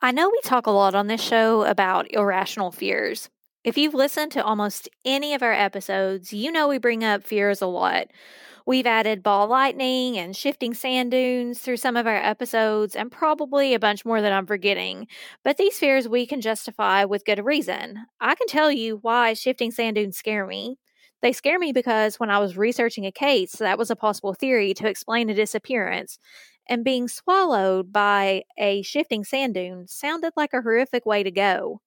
I know we talk a lot on this show about irrational fears. If you've listened to almost any of our episodes, you know we bring up fears a lot. We've added ball lightning and shifting sand dunes through some of our episodes, and probably a bunch more that I'm forgetting. But these fears we can justify with good reason. I can tell you why shifting sand dunes scare me. They scare me because when I was researching a case, that was a possible theory to explain a disappearance and being swallowed by a shifting sand dune sounded like a horrific way to go.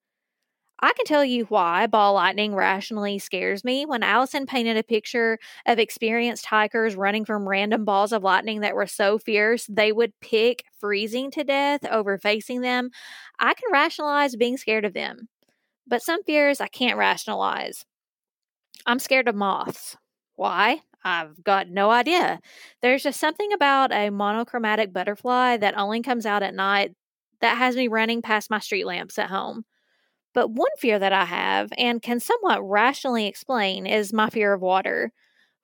I can tell you why ball lightning rationally scares me. When Allison painted a picture of experienced hikers running from random balls of lightning that were so fierce they would pick freezing to death over facing them, I can rationalize being scared of them. But some fears I can't rationalize. I'm scared of moths. Why? I've got no idea. There's just something about a monochromatic butterfly that only comes out at night that has me running past my street lamps at home. But one fear that I have and can somewhat rationally explain is my fear of water.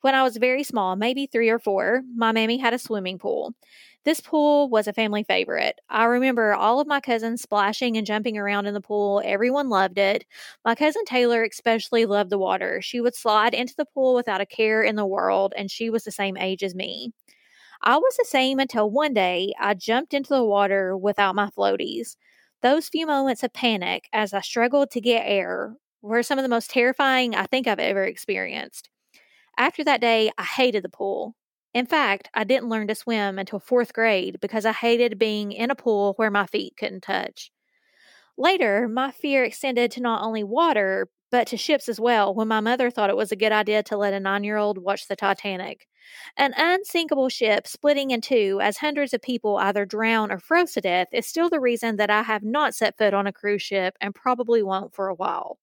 When I was very small, maybe three or four, my mammy had a swimming pool. This pool was a family favorite. I remember all of my cousins splashing and jumping around in the pool. Everyone loved it. My cousin Taylor especially loved the water. She would slide into the pool without a care in the world, and she was the same age as me. I was the same until one day I jumped into the water without my floaties. Those few moments of panic as I struggled to get air were some of the most terrifying I think I've ever experienced. After that day, I hated the pool. In fact, I didn't learn to swim until fourth grade because I hated being in a pool where my feet couldn't touch. Later, my fear extended to not only water, but to ships as well when my mother thought it was a good idea to let a nine year old watch the Titanic. An unsinkable ship splitting in two as hundreds of people either drown or froze to death is still the reason that I have not set foot on a cruise ship and probably won't for a while.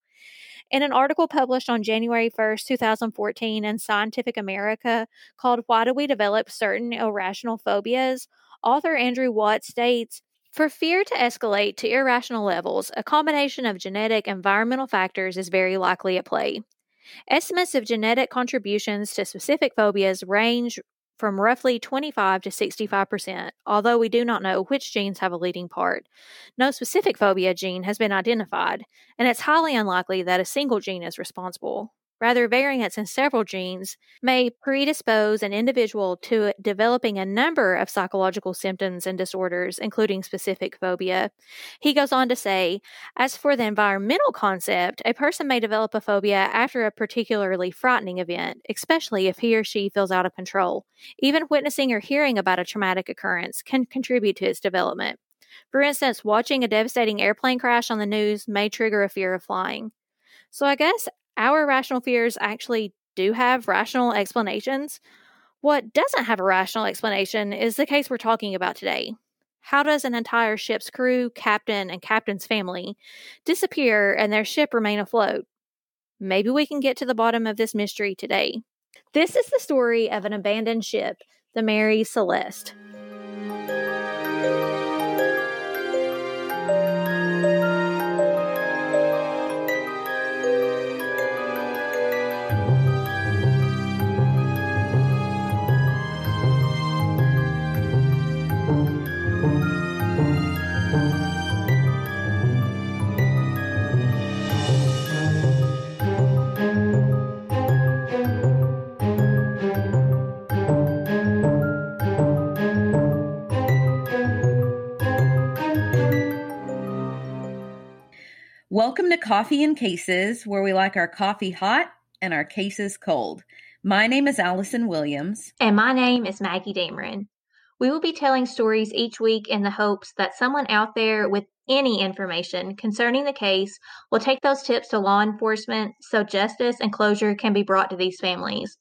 In an article published on January 1st, 2014 in Scientific America called Why Do We Develop Certain Irrational Phobias, author Andrew Watt states For fear to escalate to irrational levels, a combination of genetic environmental factors is very likely at play. Estimates of genetic contributions to specific phobias range from roughly 25 to 65%, although we do not know which genes have a leading part. No specific phobia gene has been identified, and it's highly unlikely that a single gene is responsible. Rather, variants in several genes may predispose an individual to developing a number of psychological symptoms and disorders, including specific phobia. He goes on to say, as for the environmental concept, a person may develop a phobia after a particularly frightening event, especially if he or she feels out of control. Even witnessing or hearing about a traumatic occurrence can contribute to its development. For instance, watching a devastating airplane crash on the news may trigger a fear of flying. So I guess our rational fears actually do have rational explanations. What doesn't have a rational explanation is the case we're talking about today. How does an entire ship's crew, captain, and captain's family disappear and their ship remain afloat? Maybe we can get to the bottom of this mystery today. This is the story of an abandoned ship, the Mary Celeste. Welcome to Coffee and Cases, where we like our coffee hot and our cases cold. My name is Allison Williams. And my name is Maggie Dameron. We will be telling stories each week in the hopes that someone out there with any information concerning the case will take those tips to law enforcement so justice and closure can be brought to these families.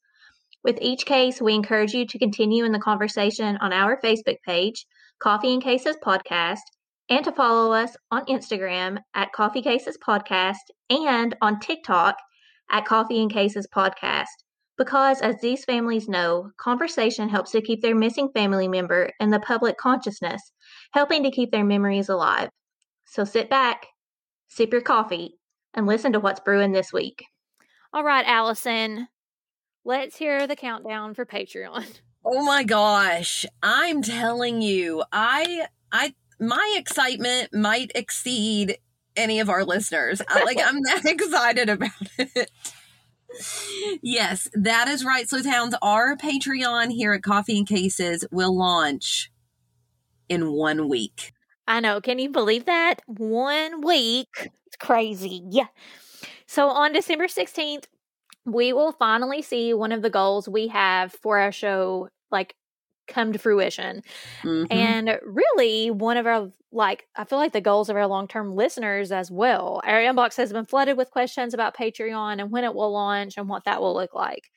With each case, we encourage you to continue in the conversation on our Facebook page, Coffee and Cases Podcast, and to follow us on Instagram at Coffee Cases Podcast and on TikTok at Coffee and Cases Podcast. Because, as these families know, conversation helps to keep their missing family member in the public consciousness, helping to keep their memories alive. So sit back, sip your coffee, and listen to what's brewing this week. All right, Allison, let's hear the countdown for Patreon. Oh my gosh, I'm telling you, I I my excitement might exceed any of our listeners. like I'm that excited about it. yes, that is right. Sleuthhounds, our Patreon here at Coffee and Cases will launch in one week. I know. Can you believe that? One week. It's crazy. Yeah. So on December 16th, we will finally see one of the goals we have for our show like come to fruition. Mm-hmm. And really, one of our, like, I feel like the goals of our long term listeners as well. Our inbox has been flooded with questions about Patreon and when it will launch and what that will look like.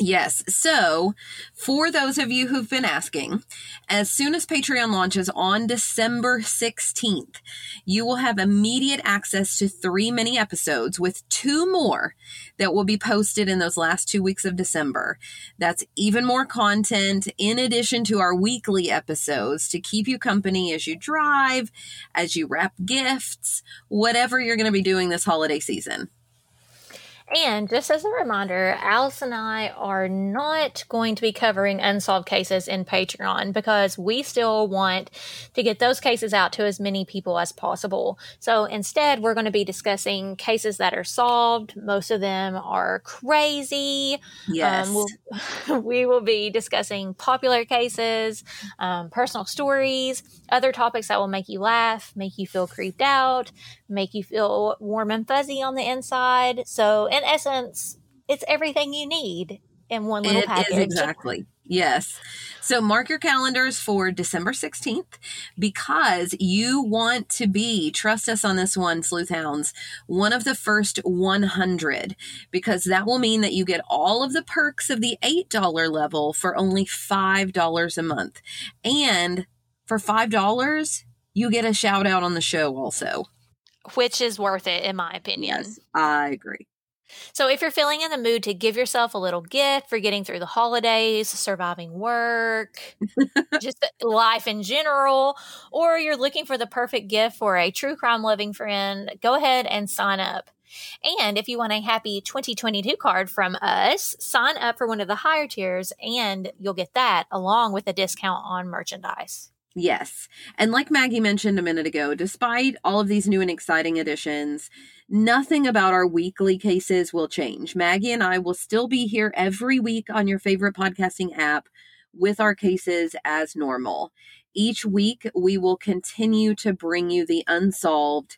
Yes. So, for those of you who've been asking, as soon as Patreon launches on December 16th, you will have immediate access to three mini episodes with two more that will be posted in those last two weeks of December. That's even more content in addition to our weekly episodes to keep you company as you drive, as you wrap gifts, whatever you're going to be doing this holiday season. And just as a reminder, Alice and I are not going to be covering unsolved cases in Patreon because we still want to get those cases out to as many people as possible. So instead, we're going to be discussing cases that are solved. Most of them are crazy. Yes. Um, we'll, we will be discussing popular cases, um, personal stories, other topics that will make you laugh, make you feel creeped out, make you feel warm and fuzzy on the inside. So, in essence, it's everything you need in one little it package. Is exactly. Yes. So mark your calendars for December 16th because you want to be, trust us on this one, Sleuth Hounds, one of the first 100 because that will mean that you get all of the perks of the $8 level for only $5 a month. And for $5, you get a shout out on the show also which is worth it in my opinion. Yes, I agree. So, if you're feeling in the mood to give yourself a little gift for getting through the holidays, surviving work, just life in general, or you're looking for the perfect gift for a true crime loving friend, go ahead and sign up. And if you want a happy 2022 card from us, sign up for one of the higher tiers and you'll get that along with a discount on merchandise. Yes. And like Maggie mentioned a minute ago, despite all of these new and exciting additions, nothing about our weekly cases will change. Maggie and I will still be here every week on your favorite podcasting app with our cases as normal. Each week, we will continue to bring you the unsolved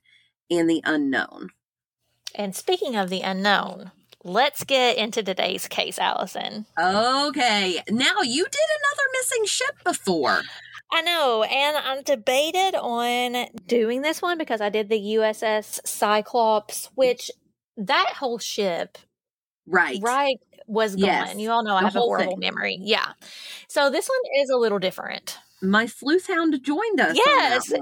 and the unknown. And speaking of the unknown, let's get into today's case, Allison. Okay. Now, you did another missing ship before. I know, and I'm debated on doing this one because I did the USS Cyclops, which that whole ship, right, right, was gone. Yes, you all know I have a horrible thing. memory. Yeah, so this one is a little different. My sleuth hound joined us. Yes.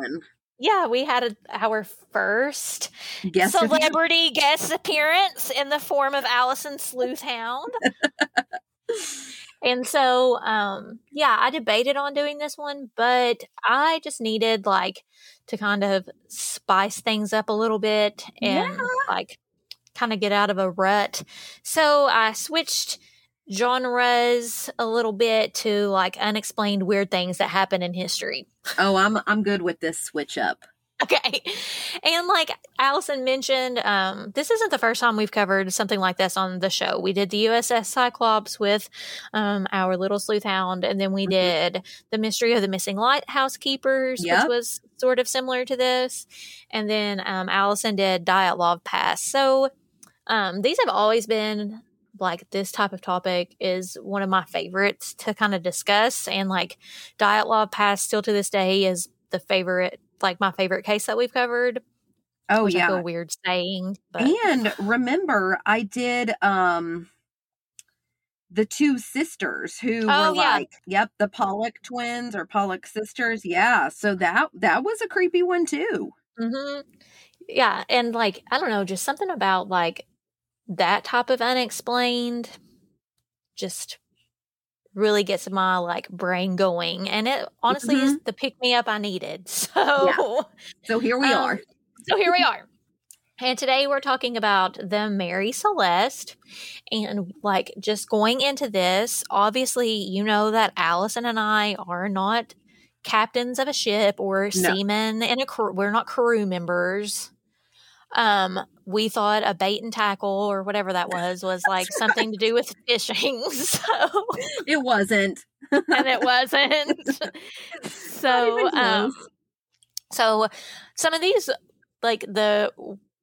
Yeah, we had a, our first guest celebrity guest appearance in the form of Allison Sleuthhound. And so, um, yeah, I debated on doing this one, but I just needed like to kind of spice things up a little bit and yeah. like kind of get out of a rut. So I switched genres a little bit to like unexplained weird things that happen in history. Oh, I'm I'm good with this switch up. okay. And like Allison mentioned, um, this isn't the first time we've covered something like this on the show. We did the USS Cyclops with um, our little sleuth hound, and then we Mhm. did the mystery of the missing lighthouse keepers, Yep. which was sort of similar to this. And then um, Allison did Dyatlov Pass. So um, these have always been like this type of topic is one of my favorites to kind of discuss and like Dyatlov Pass still to this day is the favorite like my favorite case that we've covered Oh which I yeah. feel weird saying but And remember, I did um the two sisters who Oh, were yeah. like, yep, the Pollock twins or Pollock sisters. Yeah. So that that was a creepy one too. hmm yeah and like I don't know just something about like that type of unexplained just really gets my like brain going and it honestly is the pick me up I needed so So here we Um, are. So here we are. And today we're talking about the Mary Celeste. And like just going into this, obviously, you know that Allison and I are not captains of a ship or No. seamen and a crew. We're not crew members. Um, we thought a bait and tackle or whatever that was was like something to do with fishing. So It wasn't. and it wasn't. So, um, so some of these, like the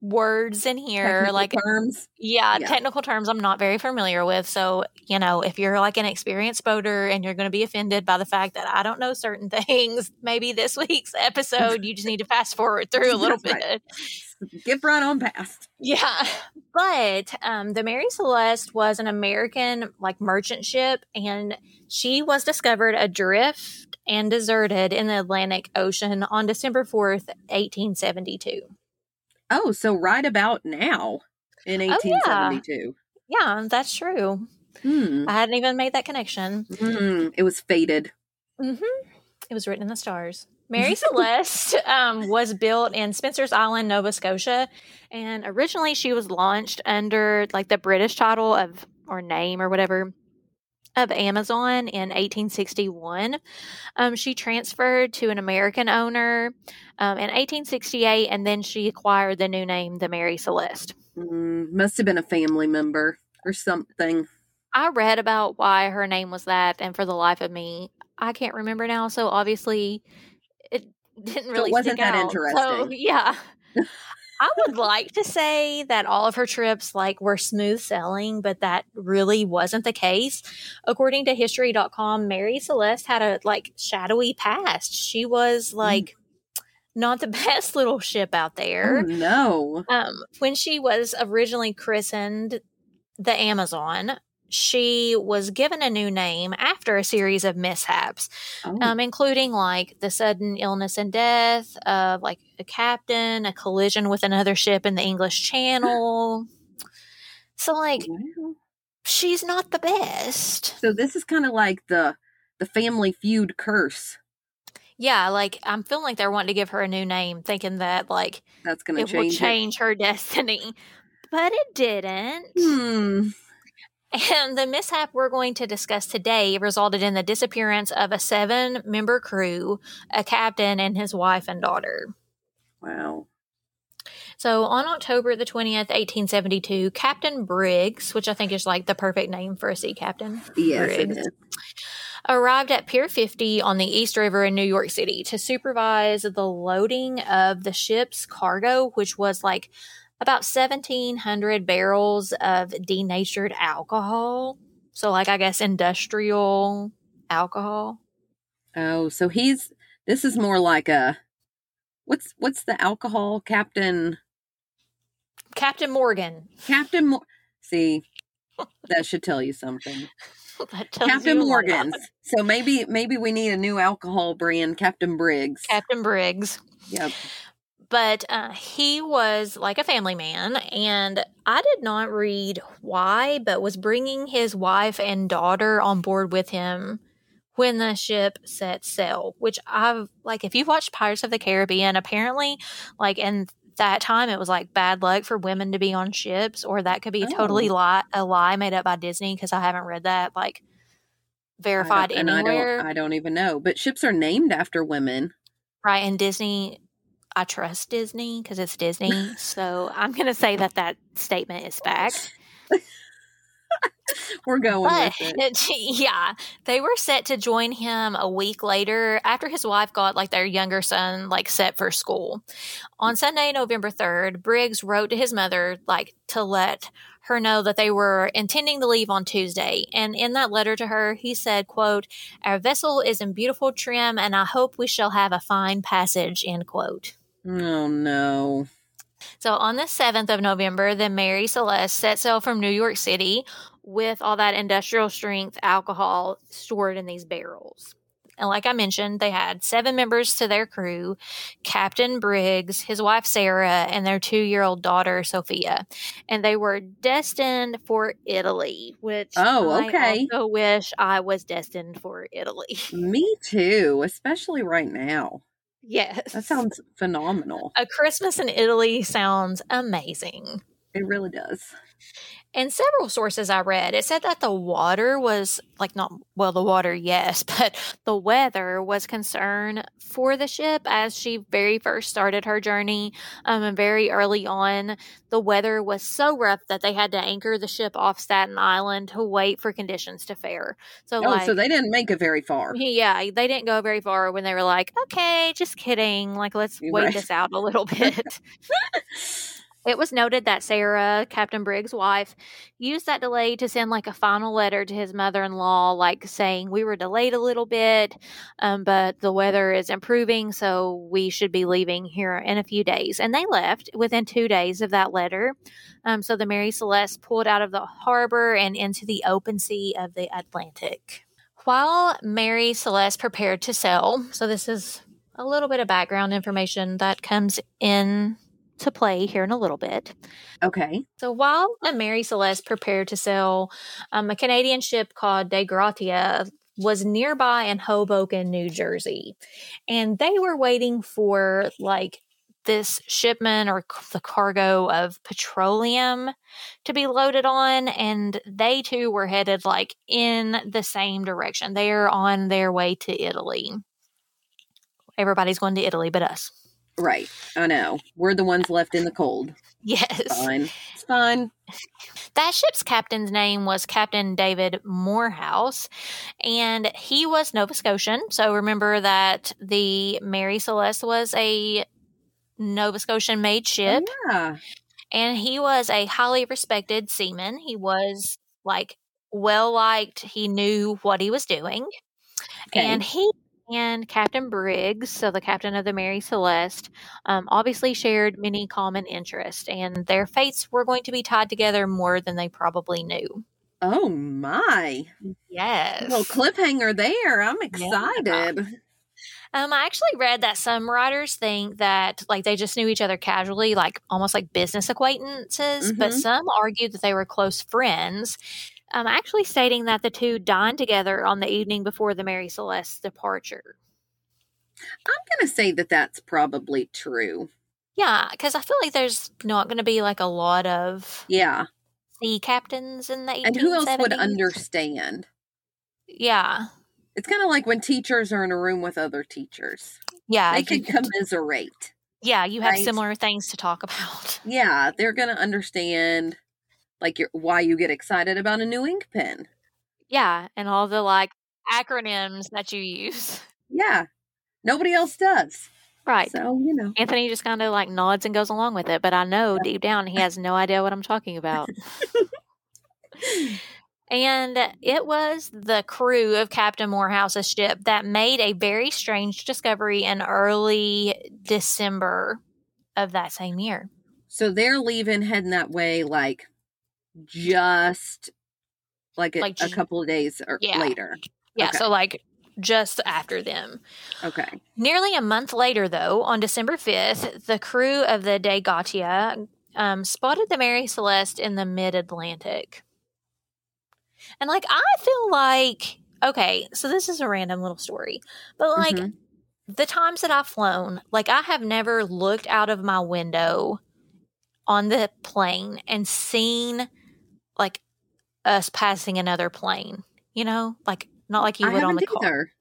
words in here, Technical like terms. yeah, yeah. technical terms I'm not very familiar with. So, you know, if you're like an experienced boater and you're going to be offended by the fact that I don't know certain things, maybe this week's episode you just need to fast forward through a little bit. right. Get right on past. Yeah. But um, the Mary Celeste was an American like merchant ship and she was discovered adrift and deserted in the Atlantic Ocean on December 4th, 1872. Oh, so right about now in Oh, yeah. 1872. Yeah, that's true. Hmm. I hadn't even made that connection. Hmm. It was fated. hmm It was written in the stars. Mary Celeste um, was built in Spencer's Island, Nova Scotia, and originally she was launched under like the British title of or name or whatever of Amazon in 1861. Um, she transferred to an American owner um, in 1868, and then she acquired the new name, the Mary Celeste. Mm, must have been a family member or something. I read about why her name was that, and for the life of me, I can't remember now. So obviously, didn't it really wasn't stick that out. So interesting. yeah, I would like to say that all of her trips like were smooth sailing, but that really wasn't the case. According to History.com, Mary Celeste had a like shadowy past. She was Mm. like not the best little ship out there. Oh, no. Um, when she was originally christened the Amazon, she was given a new name after a series of mishaps, Oh, um, including like the sudden illness and death of like a captain, a collision with another ship in the English Channel. So, like, well. she's not the best. So this is kind of like the the family feud curse. Yeah, like I'm feeling like they're wanting to give her a new name, thinking that like That's going to it will change. it. change her destiny, but it didn't. Hmm. And the mishap we're going to discuss today resulted in the disappearance of a seven member crew, a captain, and his wife and daughter. Wow. So on October the 20th, 1872, Captain Briggs, which I think is like the perfect name for a sea captain, Yes, Briggs, arrived at Pier 50 on the East River in New York City to supervise the loading of the ship's cargo, which was like about 1,700 barrels of denatured alcohol. So, like, I guess industrial alcohol. Oh, so he's this is more like a what's what's the alcohol captain Captain Morgan. Captain Mo- See, that should tell you something. That tells Captain. Morgan's. So maybe maybe we need a new alcohol brand, Captain Briggs. Captain Briggs. Yep. But uh, he was like a family man and i did not read why but was bringing his wife and daughter on board with him when the ship set sail which i've like if you've watched pirates of the caribbean apparently like in that time it was like bad luck for women to be on ships or that could be totally Oh. lie a lie made up by disney because i haven't read that like verified I and I anywhere don't I don't even know. But ships are named after women. right and disney I trust Disney because it's Disney. so I'm going to say that that statement is fact. We're going But with it. yeah, they were set to join him a week later after his wife got like their younger son like set for school. On Sunday, November 3rd, Briggs wrote to his mother like to let her know that they were intending to leave on Tuesday. And in that letter to her, he said, quote, "Our vessel is in beautiful trim and I hope we shall have a fine passage." End quote. Oh no. So on the 7th of November, the Mary Celeste set sail from New York City with all that industrial strength alcohol stored in these barrels. And like I mentioned, they had seven members to their crew Captain Briggs, his wife Sarah, and their two year old daughter Sophia. And they were destined for Italy, which Oh, I okay. also wish I was destined for Italy. Me too, especially right now. Yes. That sounds phenomenal. a Christmas in Italy sounds amazing. It really does. In several sources I read, it said that the water was like not well, the water, yes, but the weather was concern for the ship as she very first started her journey. Um, and very early on, the weather was so rough that they had to anchor the ship off Staten Island to wait for conditions to fair. So, Oh, like, so they didn't make it very far. yeah, they didn't go very far when they were like, okay, just kidding. Like, let's You're wait right. this out a little bit. It was noted that Sarah, Captain Briggs' wife, used that delay to send like a final letter to his mother in law, like saying, We were delayed a little bit, um, but the weather is improving, so we should be leaving here in a few days. And they left within two days of that letter. Um, so the Mary Celeste pulled out of the harbor and into the open sea of the Atlantic. While Mary Celeste prepared to sail, so this is a little bit of background information that comes in to play here in a little bit. Okay. So while Mary Celeste prepared to sail, um, a Canadian ship called Dei Gratia was nearby in Hoboken, New Jersey, and they were waiting for like this shipment or c- the cargo of petroleum to be loaded on and they too were headed like in the same direction they are on their way to italy everybody's going to italy but us Right. I know. We're the ones left in the cold. yes Fine. It's fine. That ship's captain's name was Captain David Morehouse, and he was Nova Scotian. So remember that the Mary Celeste was a Nova Scotian made oh, ship, Oh, yeah. and he was a highly respected seaman. He was like well liked, he knew what he was doing. Okay. And he and Captain Briggs, so the captain of the Mary Celeste, um, obviously shared many common interests, and their fates were going to be tied together more than they probably knew. oh my. Yes. Little cliffhanger there. I'm excited. Um, I actually read that some writers think that like they just knew each other casually, like almost like business acquaintances, but Mhm. some argued that they were close friends. Um, actually stating that the two dined together on the evening before the Mary Celeste's departure. I'm going to say that that's probably true. Yeah, because I feel like there's not going to be like a lot of Yeah. sea captains in the 1870s. And who else would understand? Yeah, It's kind of like when teachers are in a room with other teachers. yeah, They can commiserate. yeah. You have right? similar things to talk about. Yeah, they're going to understand like your, why you get excited about a new ink pen. Yeah, and all the like acronyms that you use. Yeah. Nobody else does. Right. So, you know. Anthony just kind of like nods and goes along with it, but I know deep down he has no idea what I'm talking about. and it was the crew of Captain Morehouse's ship that made a very strange discovery in early December of that same year. So they're leaving, heading that way, like just like a, Like a couple of days or Yeah. later. Yeah, Okay. so like just after them. Okay. Nearly a month later, though, on December 5th, the crew of the Dei Gratia um, spotted the Mary Celeste in the mid Atlantic. And, like, I feel like, okay, so this is a random little story, but, like, Mhm. the times that I've flown, like, I have never looked out of my window on the plane and seen, like, us passing another plane, you know? Like, not like you I would on the car. either.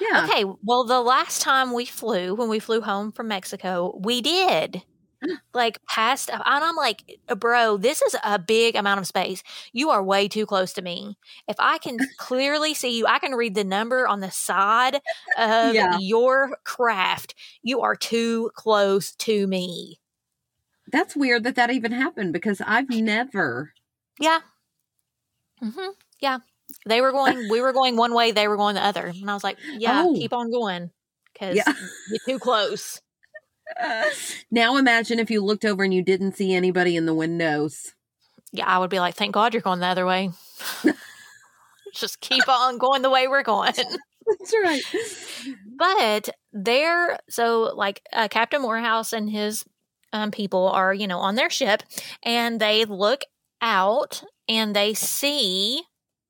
Yeah. Okay, well, the last time we flew, when we flew home from Mexico, we did like past, and I'm like, bro, this is a big amount of space. You are way too close to me. If I can clearly see you, I can read the number on the side of Yeah. your craft. You are too close to me. That's weird that that even happened because I've never. Yeah. hmm Yeah. They were going, we were going one way, they were going the other. And I was like, yeah, Oh. keep on going because Yeah. you're too close. now imagine if you looked over and you didn't see anybody in the windows. Yeah, I would be like, thank God you're going the other way. Just keep on going the way we're going. That's right. But there, so like uh, Captain Morehouse and his um, people are, you know, on their ship and they look out and they see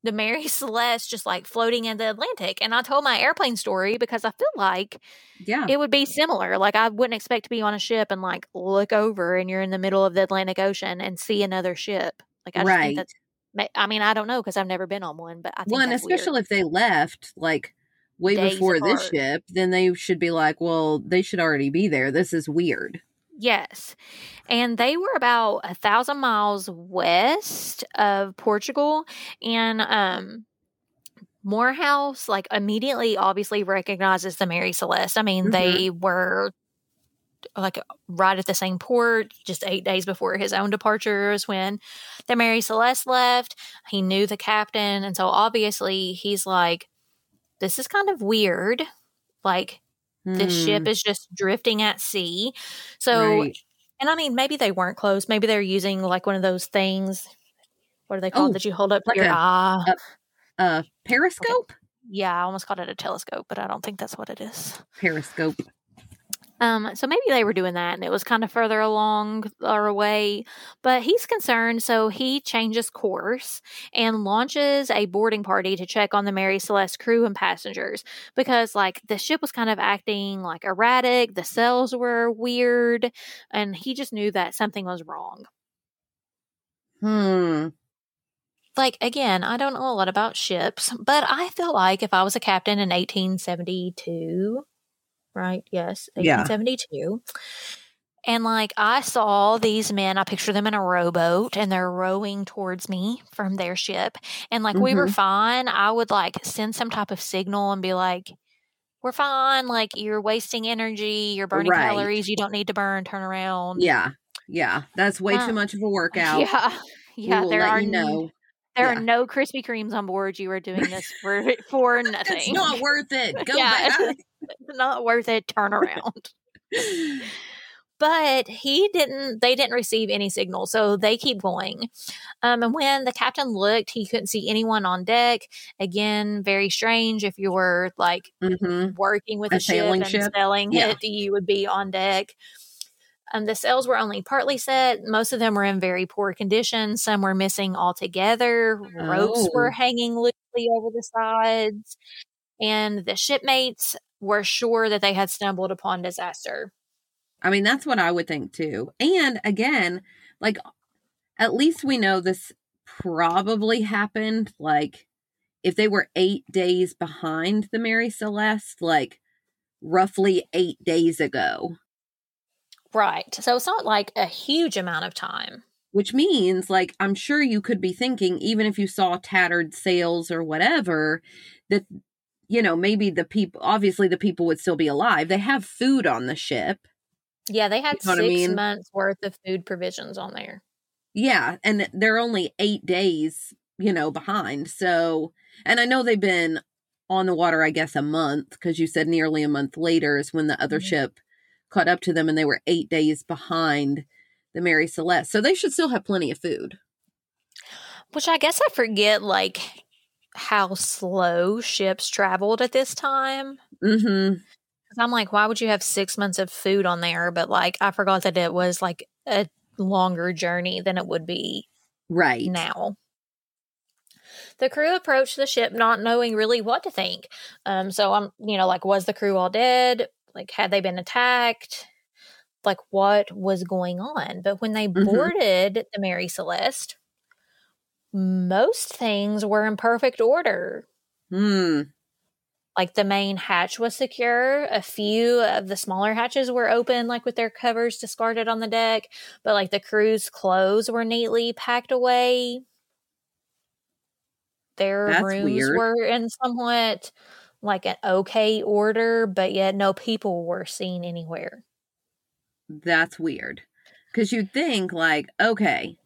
the Mary Celeste just like floating in the Atlantic. And I told my airplane story because I feel like Yeah. it would be similar. Like I wouldn't expect to be on a ship and like look over and you're in the middle of the Atlantic Ocean and see another ship. Like I just Right. think that's. I mean, I don't know because I've never been on one, but I think Well, and that's weird. especially if they left like way Days before this ship, then they should be like, well, they should already be there. This is weird. Yes. And they were about a thousand miles west of Portugal. And um Morehouse, like immediately obviously recognizes the Mary Celeste. I mean, Mhm. they were like right at the same port just eight days before his own departure is when the Mary Celeste left. He knew the captain. And so obviously he's like, this is kind of weird. Like, this Hmm, ship is just drifting at sea. So, right. and I mean, maybe they weren't closed. Maybe they're using like one of those things. What are they called Oh, that you hold up like your a- eye? uh periscope? yeah, I almost called it a telescope, but I don't think that's what it is. Periscope. Um, so maybe they were doing that and it was kind of further along or away, but he's concerned. So he changes course and launches a boarding party to check on the Mary Celeste crew and passengers because, like, the ship was kind of acting like erratic, the sails were weird, and he just knew that something was wrong. Hmm. Like, again, I don't know a lot about ships, but I feel like if I was a captain in 1872, right? Yes, Yeah. 1872. And like I saw these men, I picture them in a rowboat and they're rowing towards me from their ship. And like we were Mhm. fine. I would like send some type of signal and be like, we're fine. Like you're wasting energy, you're burning Right. calories, you don't need to burn, turn around. Yeah. Yeah. That's way Uh, too much of a workout. Yeah. Yeah. There are you n- know. there Yeah. are no Krispy Kremes on board. You are doing this for for nothing. It's not worth it. Go Yeah. back. Not worth it. Turn around. but he didn't they didn't receive any signal so they keep going um, and when the captain looked he couldn't see anyone on deck again very strange if you were like hmm working with A a, ship and ship? sailing Yeah. it you would be on deck um, the sails were only partly set most of them were in very poor condition some were missing altogether ropes were Oh. hanging loosely over the sides and the shipmates were sure that they had stumbled upon disaster I mean, that's what I would think too. And again, like, at least we know this probably happened. Like, if they were eight days behind the Mary Celeste, like, roughly eight days ago, Right. So it's not like a huge amount of time. which means, like, I'm sure you could be thinking, even if you saw tattered sails or whatever, that, you know, maybe the people, obviously, the people would still be alive. They have food on the ship. Yeah, they had You know what I six mean? months worth of food provisions on there. Yeah, and they're only eight days, you know, behind. So, and I know they've been on the water, I guess, a month because you said nearly a month later is when the other Mhm. ship caught up to them, and they were eight days behind the Mary Celeste. So they should still have plenty of food. Which I guess I forget like how slow ships traveled at this time. Mm-hmm. I'm like, why would you have six months of food on there? But like, I forgot that it was like a longer journey than it would be Right. now. The crew approached the ship not knowing really what to think. Um, so I'm, you know, like, was the crew all dead? Like, had they been attacked? Like, what was going on? But when they Mhm. boarded the Mary Celeste, most things were in perfect order. Hmm. like the main hatch was secure. A few of the smaller hatches were open, like with their covers discarded on the deck, but like the crew's clothes were neatly packed away. Their That's rooms weird. were in somewhat like an okay order, but yet no people were seen anywhere. That's weird. Because you'd think, like, okay,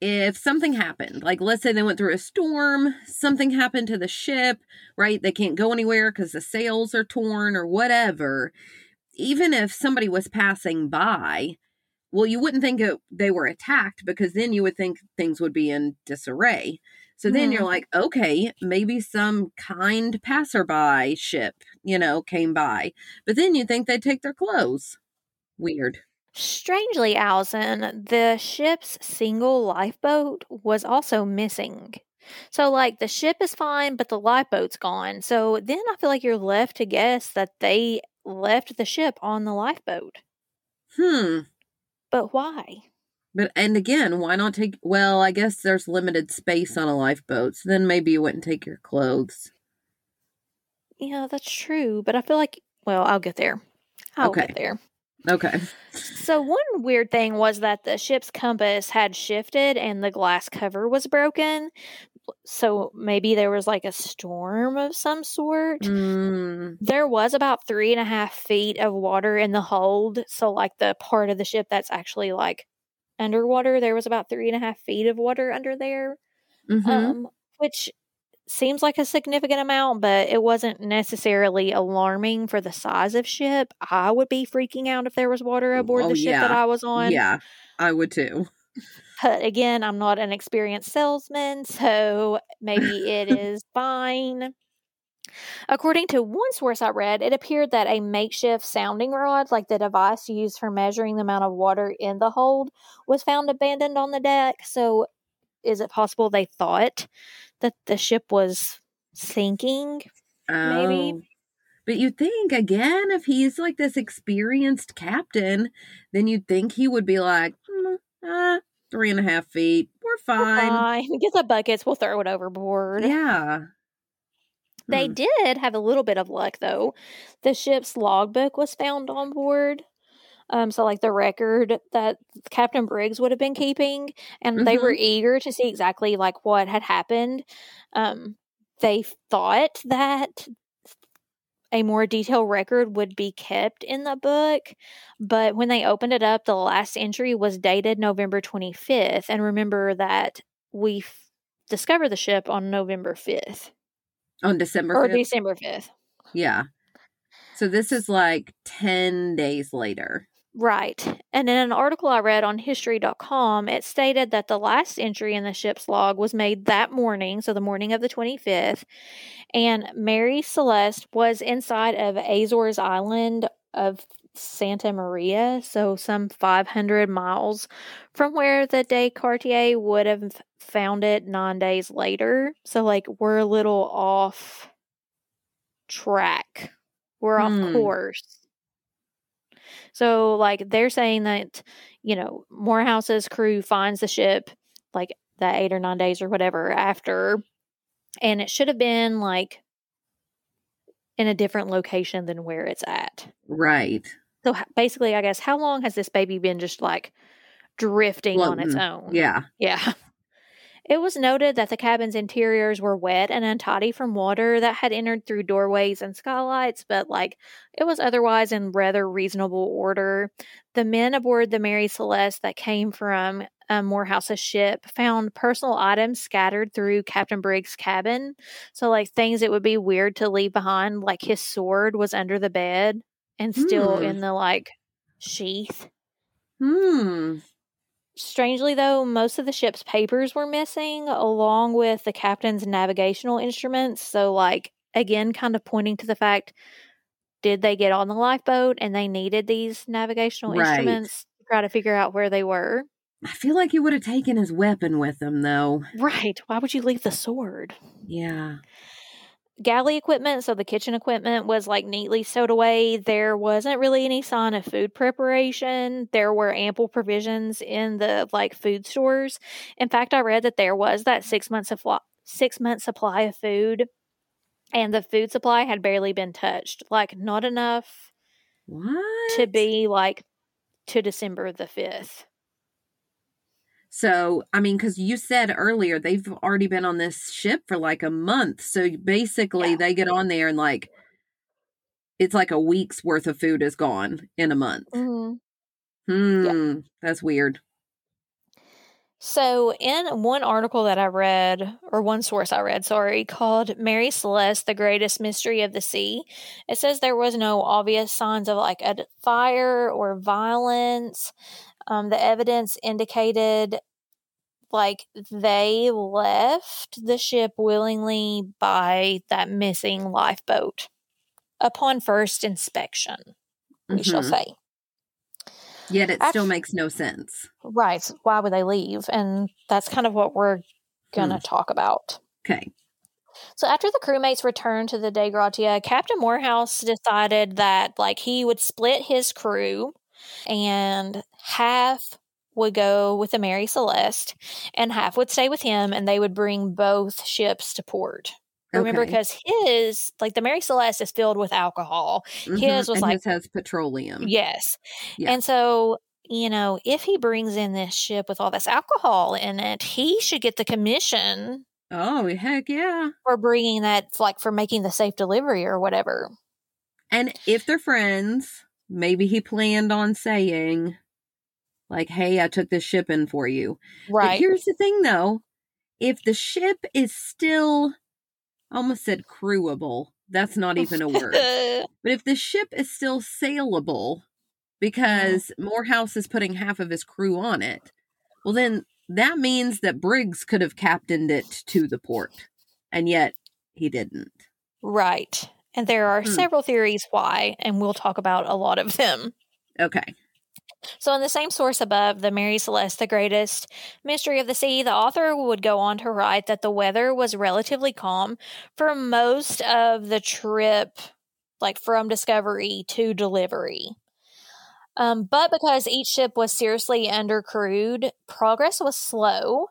if something happened, like let's say they went through a storm, something happened to the ship, right? They can't go anywhere because the sails are torn or whatever. Even if somebody was passing by, well, you wouldn't think it, they were attacked because then you would think things would be in disarray. So then you're Mhm. like, okay, maybe some kind passerby ship, you know, came by. But then you think they'd take their clothes. Weird. Strangely, Allison, the ship's single lifeboat was also missing. So, like, the ship is fine, but the lifeboat's gone. So then I feel like you're left to guess that they left the ship on the lifeboat. Hmm. But why? But and again, why not take? Well, I guess there's limited space on a lifeboat, so then maybe you wouldn't take your clothes. Yeah, that's true. But I feel like, well, I'll get there. I'll Okay. get there. Okay. So, one weird thing was that the ship's compass had shifted and the glass cover was broken. So, maybe there was like a storm of some sort. Mm, There was about three and a half feet of water in the hold. So, like the part of the ship that's actually like underwater, there was about three and a half feet of water under there, mhm. um, which seems like a significant amount, but it wasn't necessarily alarming for the size of ship. I would be freaking out if there was water aboard Oh, the ship that. I was on. yeah, I would too. But again, I'm not an experienced salesman, so maybe it is fine. According to one source I read, it appeared that a makeshift sounding rod, like the device used for measuring the amount of water in the hold, was found abandoned on the deck. So, is it possible they thought that the ship was sinking? Maybe. Oh. But you'd think again, if he's like this experienced captain, then you'd think he would be like, "Mm, uh, three and a half feet. We're We're fine. Fine. Get the buckets, we'll throw it overboard. Yeah. They Hmm. did have a little bit of luck though. The ship's logbook was found on board. Um, so like the record that Captain Briggs would have been keeping, and they were eager to see exactly like what had happened. Um, they thought that a more detailed record would be kept in the book, but when they opened it up, the last entry was dated November 25th. And remember that we f- discovered the ship on November 5th On December or 5th. December 5th. Yeah. So this is like 10 days later. Right. And in an article I read on history.com, it stated that the last entry in the ship's log was made that morning, so the morning of the 25th, and Mary Celeste was inside of Azores Island of Santa Maria, so some 500 miles from where the Dei Gratia would have found it nine days later. So, like, we're a little off track. We're off Hmm. course. So, like, they're saying that, you know, Morehouse's crew finds the ship like that eight or nine days or whatever after, and it should have been like in a different location than where it's at. Right. So, basically, I guess, how long has this baby been just like drifting on its own? Yeah. Yeah. It was noted that the cabin's interiors were wet and untidy from water that had entered through doorways and skylights, but like it was otherwise in rather reasonable order. The men aboard the Mary Celeste that came from um, Morehouse's ship found personal items scattered through Captain Briggs' cabin. So, like things that would be weird to leave behind, like his sword was under the bed and still Hmm. in the like sheath. Hmm. Strangely, though, most of the ship's papers were missing, along with the captain's navigational instruments. So, like, again, kind of pointing to the fact did they get on the lifeboat and they needed these navigational Right. instruments to try to figure out where they were? I feel like he would have taken his weapon with him, though. Right. Why would you leave the sword? Yeah. Galley equipment, so the kitchen equipment was like neatly stowed away. There wasn't really any sign of food preparation. There were ample provisions in the like food stores. In fact, I read that there was that six month supply six month supply of food and the food supply had barely been touched. Like, not enough What? to be like to December the 5th. So, I mean, because you said earlier they've already been on this ship for like a month. So basically, Yeah. they get on there and like it's like a week's worth of food is gone in a month. Mm-hmm. Hmm, that's weird. So, in one article that I read, or one source I read, sorry, called Mary Celeste, the Greatest Mystery of the Sea, it says there was no obvious signs of like a fire or violence. Um, the evidence indicated like they left the ship willingly by that missing lifeboat upon first inspection, we shall Mhm. say. Yet it still makes no sense. Right. Why would they leave? And that's kind of what we're going to talk about. Okay. So after the crewmates returned to the Dei Gratia, Captain Morehouse decided that like he would split his crew and half would go with the Mary Celeste and half would stay with him and they would bring both ships to port. Remember because his like the Mary Celeste is filled with alcohol. Mhm, his was and like- his has petroleum. Yes. Yeah. And so, you know, if he brings in this ship with all this alcohol in it, he should get the commission Oh heck yeah! for bringing that, like for making the safe delivery or whatever. And if they're friends, maybe he planned on saying, like, "Hey, I took this ship in for you." But Right. here's the thing, though: if the ship is still, I almost said crewable. That's not even a word. But if the ship is still saleable mm-hmm. because Morehouse is putting half of his crew on it, well, then that means that Briggs could have captained it to the port, and yet he didn't. right. And there are Hmm. several theories why, and we'll talk about a lot of them. Okay. So, in the same source above, the Mary Celeste, the greatest mystery of the sea, the author would go on to write that the weather was relatively calm for most of the trip, like from discovery to delivery. Um, but because each ship was seriously undercrewed, progress was slow.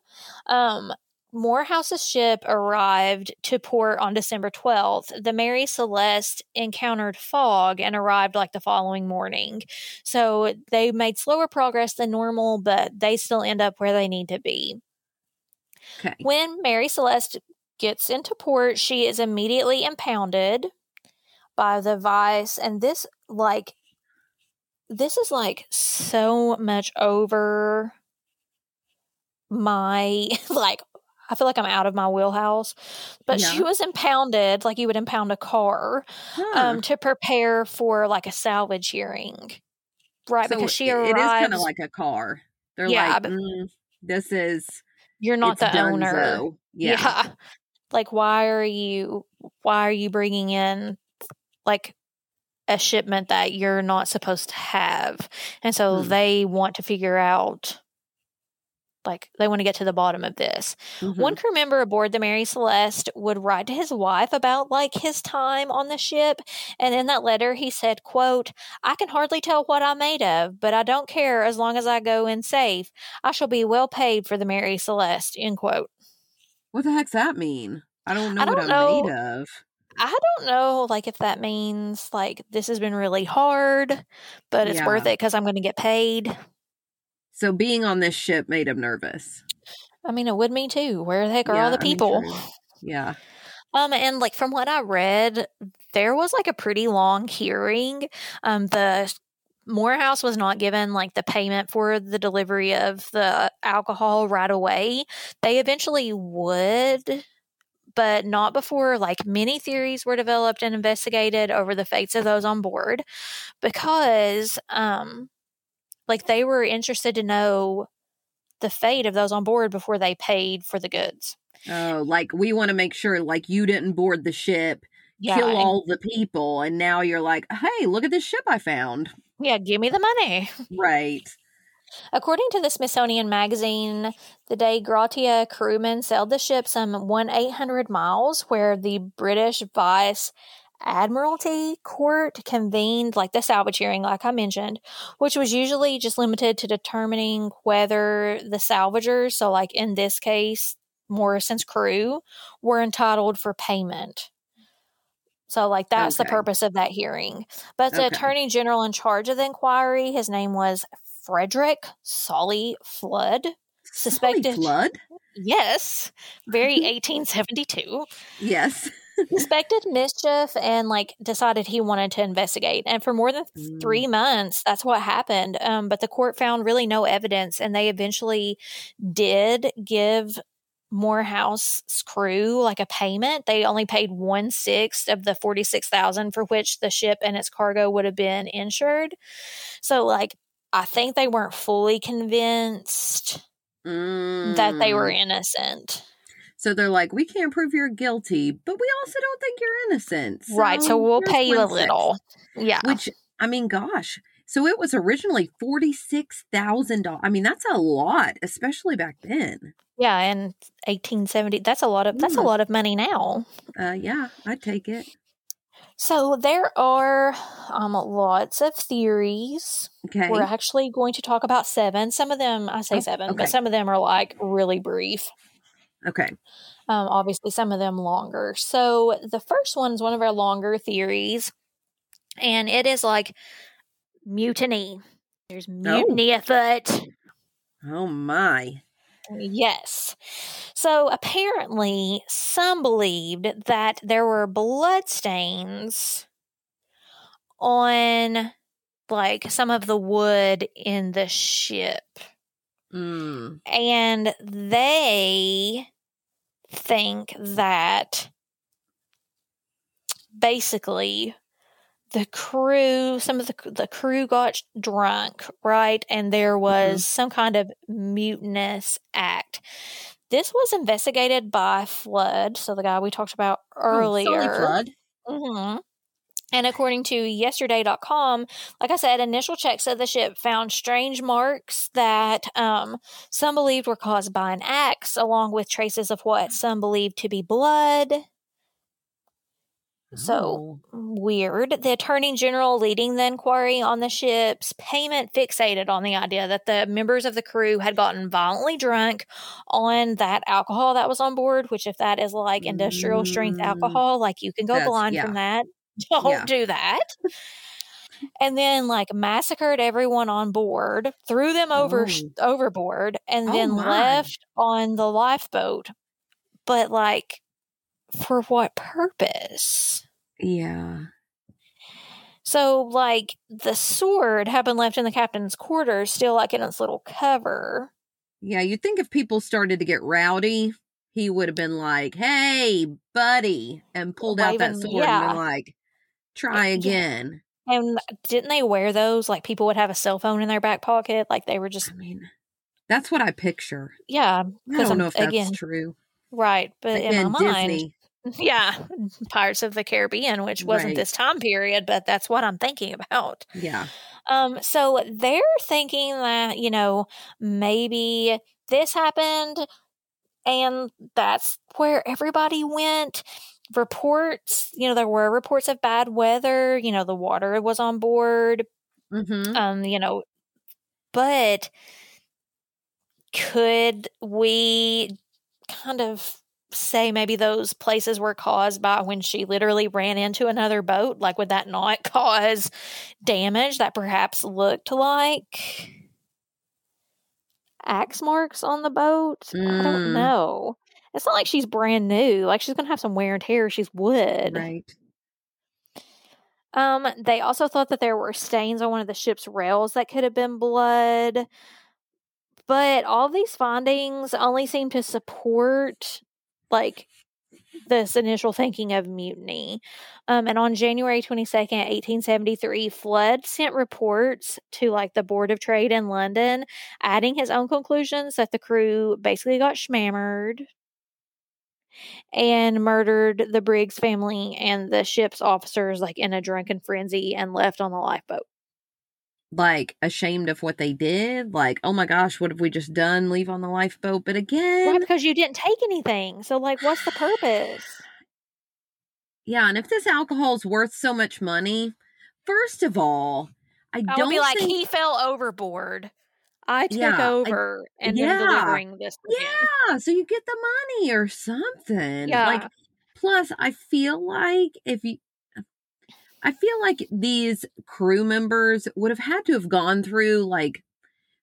Um, Morehouse's ship arrived to port on December 12th. The Mary Celeste encountered fog and arrived like the following morning. So they made slower progress than normal, but they still end up where they need to be. Okay. When Mary Celeste gets into port, she is immediately impounded by the vice, and this like this is like so much over my like I feel like I'm out of my wheelhouse. But she was impounded like you would impound a car Huh. um to prepare for like a salvage hearing. Right, So because she it- it is kind of like a car. They're Yeah, like, "Mm, this is you're not the owner. Yeah. yeah. Like why are you why are you bringing in like a shipment that you're not supposed to have? And so Hmm. they want to figure out like they want to get to the bottom of this. Mhm. One crew member aboard the Mary Celeste would write to his wife about like his time on the ship, and in that letter he said, "quote I can hardly tell what I'm made of, but I don't care as long as I go in safe. I shall be well paid for the Mary Celeste." End quote. What the heck's that mean? I don't know I what don't I'm made know. of. I don't know, like if that means like this has been really hard, but it's Yeah. worth it because I'm going to get paid. So being on this ship made him nervous. I mean, it would me too. Where the heck are Yeah, all the I mean, people? Yeah. Um, and like from what I read, there was like a pretty long hearing. Um, the Morehouse was not given like the payment for the delivery of the alcohol right away. They eventually would, but not before like many theories were developed and investigated over the fates of those on board because um like they were interested to know the fate of those on board before they paid for the goods. Oh, like we want to make sure like you didn't board the ship, kill and- all the people, and now you're like, hey, look at this ship I found. yeah, give me the money. Right. According to the Smithsonian Magazine, the Dei Gratia crewmen sailed the ship some one eight hundred miles, where the British Vice Admiralty Court convened, like the salvage hearing, like I mentioned, which was usually just limited to determining whether the salvagers, so like in this case, Morrison's crew, were entitled for payment. So, like, that's the purpose of that hearing. But the Okay. attorney general in charge of the inquiry, his name was Frederick Solly Flood. Solly Suspected- flood. Yes, very 1872. Yes. Suspected mischief and like decided he wanted to investigate. And for more than Mm. three months, that's what happened. Um, but the court found really no evidence, and they eventually did give Morehouse's crew like a payment. They only paid one sixth of the forty six thousand for which the ship and its cargo would have been insured. So, like, I think they weren't fully convinced that they were Mm. innocent. So they're like, we can't prove you're guilty, but we also don't think you're innocent. right. So we'll pay you a little. Yeah. Which I mean, gosh. So it was originally forty six thousand dollars. I mean, that's a lot, especially back then. Yeah, in 1870, that's a lot of that's a lot of money now. Uh, yeah, I'd take it. So there are um lots of theories. Okay. We're actually going to talk about seven. Some of them I say Oh, seven, okay. but some of them are like really brief. Okay. Um, obviously, some of them longer. So the first one is one of our longer theories, and it is like mutiny. There's mutiny afoot. Oh my. Yes. So apparently, some believed that there were blood stains on like some of the wood in the ship. Mm. And they think that basically the crew, some of the the crew got drunk, right? And there was some kind of mutinous act. This was investigated by Flood, so the guy we talked about earlier. Oh, flood. hmm And according to yesterday.com, like I said, initial checks of the ship found strange marks that um, some believed were caused by an axe, along with traces of what some believed to be blood. So weird. The attorney general leading the inquiry on the ship's payment fixated on the idea that the members of the crew had gotten violently drunk on that alcohol that was on board, which, if that is like industrial strength Mm. alcohol, like you can go That's- blind yeah. from that. Don't Yeah. do that. and then, like, massacred everyone on board, threw them over Oh. overboard, and Oh, then my. left on the lifeboat. But, like, for what purpose? Yeah. So, like, the sword had been left in the captain's quarters, still like in its little cover. Yeah, you'd think if people started to get rowdy, he would have been like, "Hey, buddy," and pulled out that sword yeah. and been like, "Try Yeah. again." And didn't they wear those? Like, people would have a cell phone in their back pocket. Like, they were just, I mean, that's what I picture. yeah, I don't I'm- know if that's again, true. right. But in my mind, Disney. yeah, Pirates of the Caribbean, which wasn't Right. this time period, but that's what I'm thinking about. Yeah. Um, so they're thinking that, you know, maybe this happened and that's where everybody went. Reports, you know, there were reports of bad weather, you know, the water was on board, Mm-hmm. um, you know, but could we kind of say maybe those places were caused by when she literally ran into another boat? Like, would that not cause damage that perhaps looked like axe marks on the boat? I Mm. don't know. It's not like she's brand new. Like, she's going to have some wear and tear. She's wood. Right. Um, they also thought that there were stains on one of the ship's rails that could have been blood. But all these findings only seem to support like this initial thinking of mutiny. Um, and on January 22nd, 1873, Flood sent reports to like the Board of Trade in London, adding his own conclusions that the crew basically got schmammered and murdered the Briggs family and the ship's officers like in a drunken frenzy and left on the lifeboat. Like ashamed of what they did. Like, oh my gosh, what have we just done? Leave on the lifeboat. But again, Right, because you didn't take anything. So like what's the purpose? yeah. And if this alcohol's worth so much money, first of all, I, I don't be like, think. he fell overboard. I took Yeah, I- over and yeah. delivering this. yeah, so you get the money or something. Yeah. Like, plus, I feel like if you I feel like these crew members would have had to have gone through like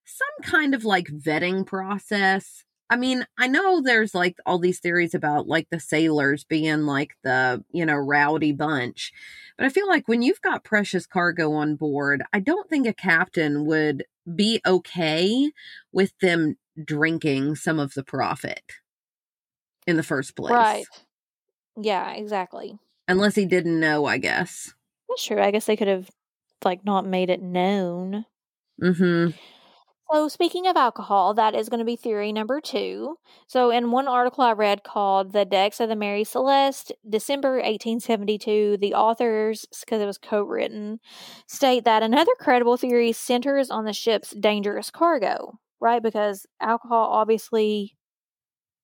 some kind of like vetting process. I mean, I know there's like all these theories about like the sailors being like the, you know, rowdy bunch. But I feel like when you've got precious cargo on board, I don't think a captain would be okay with them drinking some of the profit in the first place. Right. Yeah, exactly. Unless he didn't know, I guess. That's true. I guess they could have like not made it known. Mm-hmm. So, speaking of alcohol, that is going to be theory number two. So, in one article I read called The Decks of the Mary Celeste, December 1872, the authors, because it was co written, state that another credible theory centers on the ship's dangerous cargo, right? Because alcohol, obviously,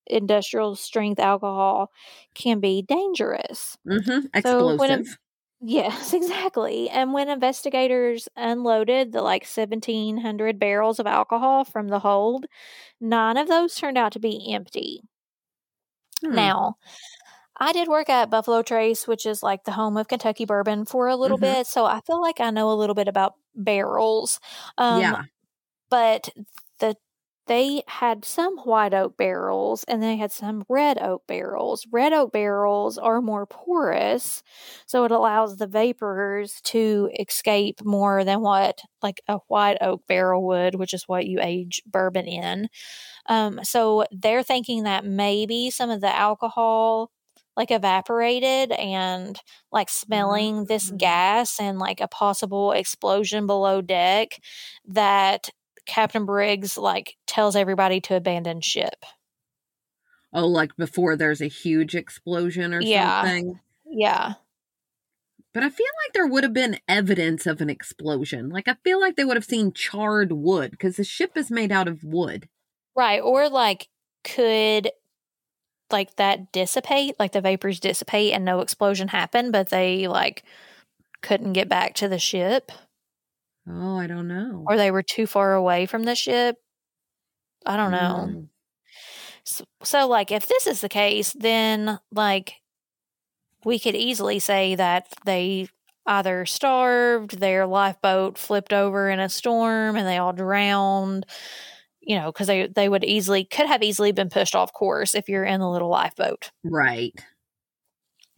industrial strength alcohol can be dangerous. Mm-hmm. So when it- Explosive. Yes, exactly. And when investigators unloaded the like 1,700 barrels of alcohol from the hold, nine of those turned out to be empty. Hmm. Now, I did work at Buffalo Trace, which is like the home of Kentucky bourbon, for a little Mhm. bit. So I feel like I know a little bit about barrels. Um, yeah. but they had some white oak barrels and they had some red oak barrels. Red oak barrels are more porous, so it allows the vapors to escape more than what like a white oak barrel would, which is what you age bourbon in. Um, so they're thinking that maybe some of the alcohol like evaporated and like smelling this Mm. gas and like a possible explosion below deck that Captain Briggs like tells everybody to abandon ship. Oh, like before there's a huge explosion or Yeah. something. Yeah. But I feel like there would have been evidence of an explosion. Like I feel like they would have seen charred wood because the ship is made out of wood. Right. Or like could like that dissipate, like the vapors dissipate and no explosion happen, but they like couldn't get back to the ship Oh, I don't know. or they were too far away from the ship. I don't know. Mm. So, so like if this is the case, then like we could easily say that they either starved, their lifeboat flipped over in a storm and they all drowned, you know, cuz they they would easily could have easily been pushed off course if you're in the little lifeboat. Right.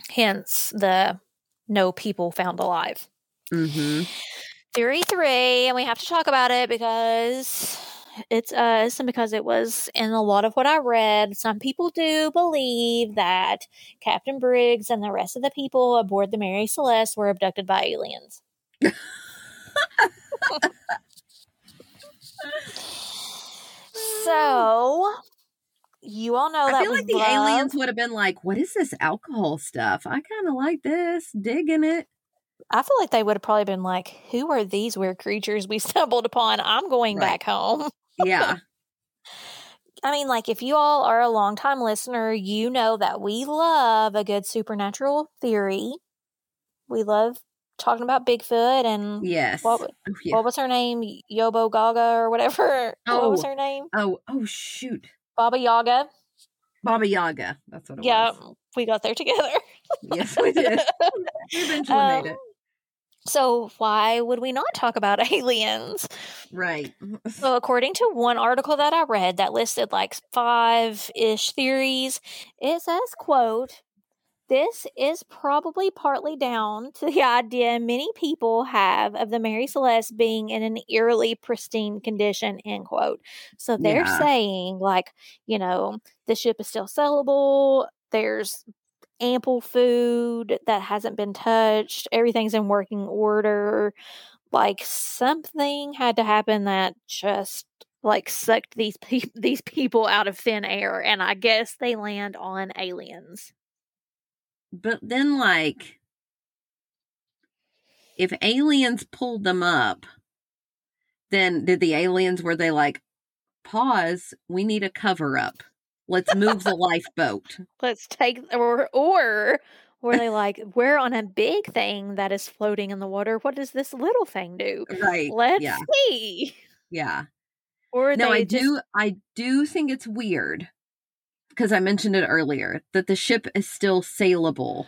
Hence the no people found alive. Mm-hmm. Theory 3, and we have to talk about it because it's us and because it was in a lot of what I read. Some people do believe that Captain Briggs and the rest of the people aboard the Mary Celeste were abducted by aliens. so, you all know that I feel like the love- aliens would have been like, "What is this alcohol stuff? I kind of like this, digging it." I feel like they would have probably been like, "Who are these weird creatures we stumbled upon? I'm going Right. back home." Yeah. I mean, like, if you all are a longtime listener, you know that we love a good supernatural theory. We love talking about Bigfoot and yes. what, Oh, yeah. what was her name? Yobo Gaga or whatever. What was Oh. her name? oh, oh, shoot. Baba Yaga. Baba Yaga. That's what it Yeah, was. we got there together. Yes, we did. We eventually made um, it. So, why would we not talk about aliens? Right. So, according to one article that I read that listed like five ish theories, it says, quote, this is probably partly down to the idea many people have of the Mary Celeste being in an eerily pristine condition, end quote. So they're Yeah. saying, like, you know, the ship is still sellable, there's ample food that hasn't been touched, everything's in working order like something had to happen that just like sucked these pe- these people out of thin air and i guess they land on aliens But then, like, if aliens pulled them up, then did the aliens, were they like, pause, we need a cover up? Let's move the lifeboat. let's take or or were they like we're on a big thing that is floating in the water what does this little thing do Right. let's yeah. see Yeah. or No, I just, do I do think it's weird because I mentioned it earlier that the ship is still sailable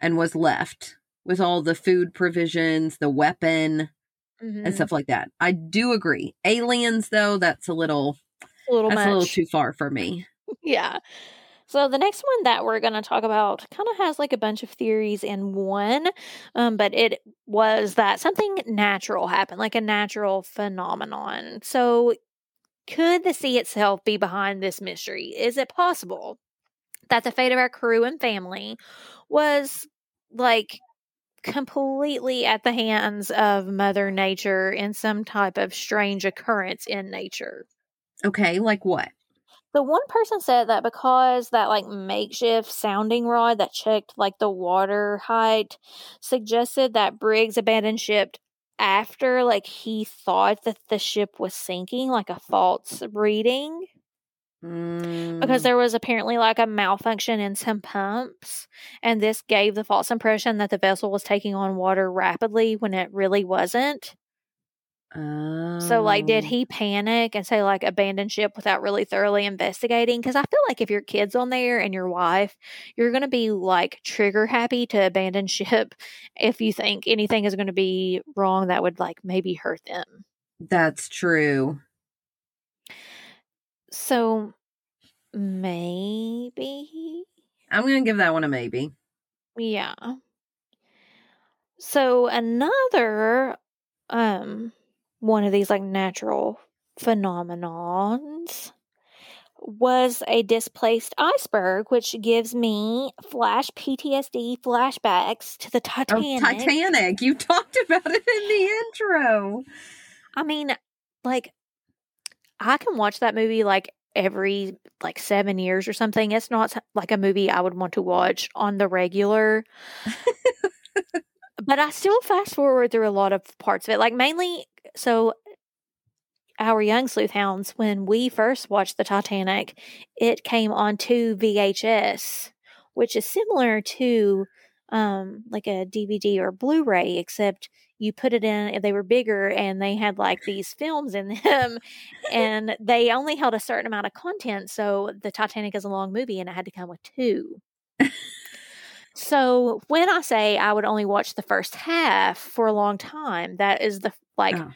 and was left with all the food provisions, the weapon, Mhm. and stuff like that. I do agree. Aliens, though, that's a little a little that's much. a little too far for me. Yeah. So the next one that we're going to talk about kind of has like a bunch of theories in one, um, but it was that something natural happened, like a natural phenomenon. So could the sea itself be behind this mystery? Is it possible that the fate of our crew and family was like completely at the hands of Mother Nature in some type of strange occurrence in nature? Okay, like what? The one person said that because that like makeshift sounding rod that checked like the water height suggested that Briggs abandoned ship after like he thought that the ship was sinking, like a false reading. Because Mm, there was apparently like a malfunction in some pumps, and this gave the false impression that the vessel was taking on water rapidly when it really wasn't. So, like, did oh. he panic and say, like, abandon ship without really thoroughly investigating? Because I feel like if your kid's on there and your wife, you're going to be, like, trigger happy to abandon ship if you think anything is going to be wrong that would, like, maybe hurt them. That's true. So, maybe. I'm going to give that one a maybe. Yeah. So, another, um, one of these, like, natural phenomenons was a displaced iceberg, which gives me flash PTSD flashbacks to the Oh, Titanic. Titanic. You talked about it in the intro. I mean, like, I can watch that movie like every like seven years or something. It's not like a movie I would want to watch on the regular. but I still fast forward through a lot of parts of it. Like, mainly, so our young sleuth hounds, when we first watched the Titanic, it came on to VHS, which is similar to um like a DVD or Blu-ray, except you put it in they were bigger and they had like these films in them and they only held a certain amount of content so the titanic is a long movie and it had to come with two so when i say i would only watch the first half for a long time that is the like Oh.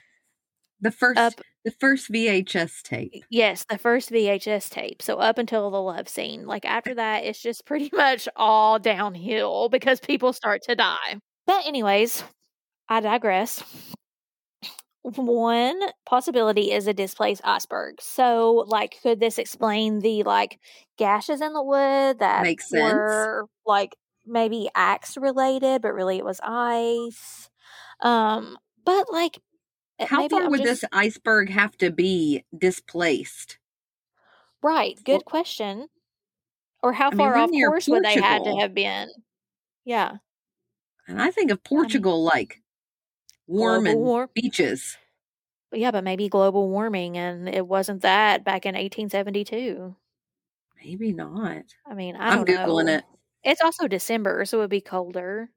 The first up the first VHS tape. yes the first vhs tape so up until the love scene like after that it's just pretty much all downhill because people start to die but anyways i digress one possibility is a displaced iceberg so like could this explain the like gashes in the wood that Makes sense. were like maybe axe related but really it was ice um but like uh, How far I'm would just- this iceberg have to be displaced? Right. Good Well- question. Or how mean, far we're off course would they had to have been? Yeah. And I think of Portugal like warm and war- beaches. Yeah, but maybe global warming and it wasn't that back in 1872. Maybe not. I mean, I I'm googling know. it. It's also December, so it would be colder.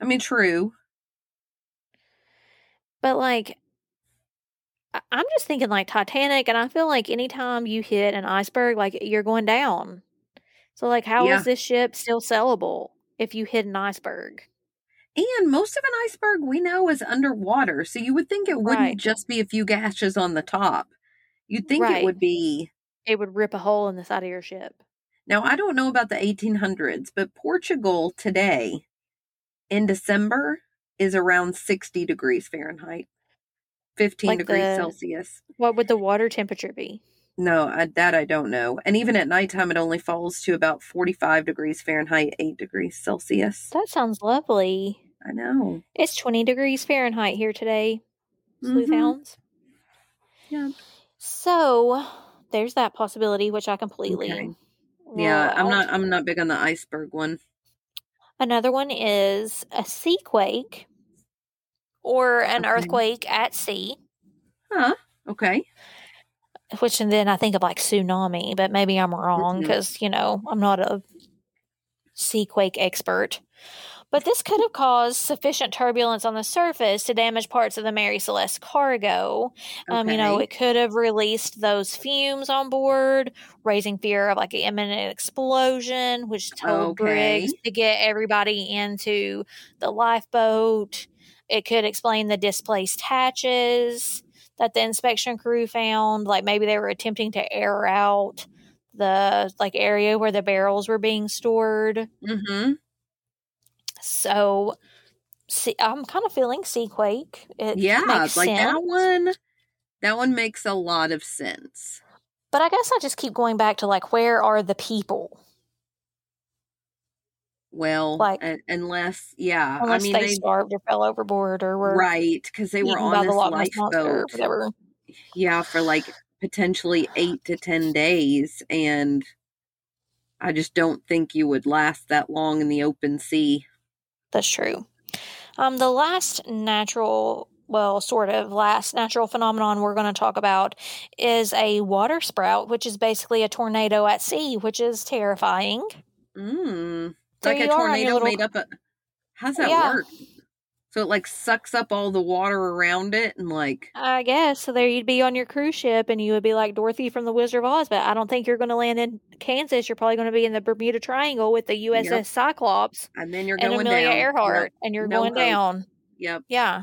I mean, true. But like I- I'm just thinking like Titanic and I feel like anytime you hit an iceberg like you're going down. So like how is Yeah. this ship still sellable if you hit an iceberg? And most of an iceberg we know is underwater, so you would think it wouldn't Right. just be a few gashes on the top. You'd think Right. it would be. It would rip a hole in the side of your ship. Now, I don't know about the 1800s, but Portugal today in December is around 60 degrees Fahrenheit, 15 Like degrees the- Celsius. What would the water temperature be? No, I, that I don't know. And even at nighttime, it only falls to about 45 degrees Fahrenheit, 8 degrees Celsius. That sounds lovely. I know. It's 20 degrees Fahrenheit here today, sleuth Mhm. Yeah. So there's that possibility, which I completely. Okay. Yeah, I'm not. I'm not big on the iceberg one. Another one is a sea quake or an Okay. earthquake at sea, Huh. Okay. which and then I think of like tsunami, but maybe I'm wrong mm-hmm. because, you know, I'm not a sea quake expert. But this could have caused sufficient turbulence on the surface to damage parts of the Mary Celeste cargo. Um, you know, it could have released those fumes on board, raising fear of like an imminent explosion, which told Briggs to get everybody into the lifeboat. It could explain the displaced hatches that the inspection crew found. Like maybe they were attempting to air out the like area where the barrels were being stored. Mm-hmm. So see, I'm kind of feeling Seaquake. It Yeah, makes like that one. That one makes a lot of sense. But I guess I just keep going back to like, where are the people? Well, Like- un- unless, yeah, Unless I mean, they, they starved or fell overboard or were right because they were on this the Loch Ness monster lifeboat, whatever. yeah, for like potentially eight to ten days, and I just don't think you would last that long in the open sea. That's true. Um, the last natural, well, sort of last natural phenomenon we're going to talk about is a water sprout, which is basically a tornado at sea, which is terrifying. Mm. There Like a you are on your tornado little- made up a. How's that Yeah. work? So it like sucks up all the water around it and like. I guess so. There you'd be on your cruise ship, and you would be like Dorothy from the Wizard of Oz. But I don't think you're going to land in Kansas. You're probably going to be in the Bermuda Triangle with the USS Yep. Cyclops And then you're and going Amelia down. Earhart, Yep. and you're No going hope. down. Yep. Yeah.